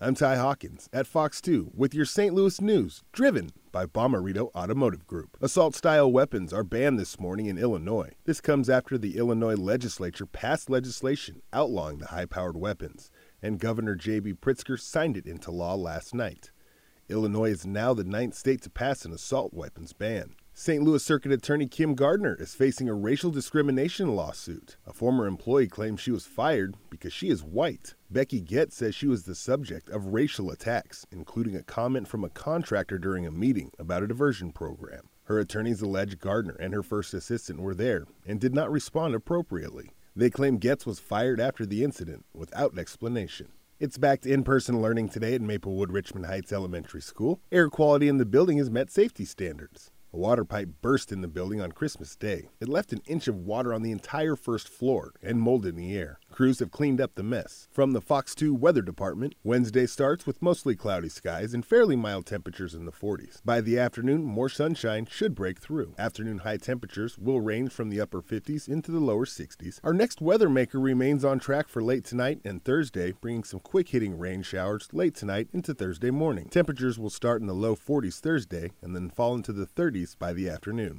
I'm Ty Hawkins at Fox 2 with your St. Louis news, driven by Bommarito Automotive Group. Assault style weapons are banned this morning in Illinois. This comes after the Illinois legislature passed legislation outlawing the high powered weapons, and Governor J.B. Pritzker signed it into law last night. Illinois is now the ninth state to pass an assault weapons ban. St. Louis Circuit Attorney Kim Gardner is facing a racial discrimination lawsuit. A former employee claims she was fired because she is white. Becky Getz says she was the subject of racial attacks, including a comment from a contractor during a meeting about a diversion program. Her attorneys allege Gardner and her first assistant were there and did not respond appropriately. They claim Getz was fired after the incident without explanation. It's back to in person learning today at Maplewood Richmond Heights Elementary School. Air quality in the building has met safety standards. A water pipe burst in the building on Christmas Day. It left an inch of water on the entire first floor and molded in the air. Crews have cleaned up the mess. From the Fox 2 Weather Department, Wednesday starts with mostly cloudy skies and fairly mild temperatures in the 40s. By the afternoon, more sunshine should break through. Afternoon high temperatures will range from the upper 50s into the lower 60s. Our next weather maker remains on track for late tonight and Thursday, bringing some quick hitting rain showers late tonight into Thursday morning. Temperatures will start in the low 40s Thursday and then fall into the 30s by the afternoon.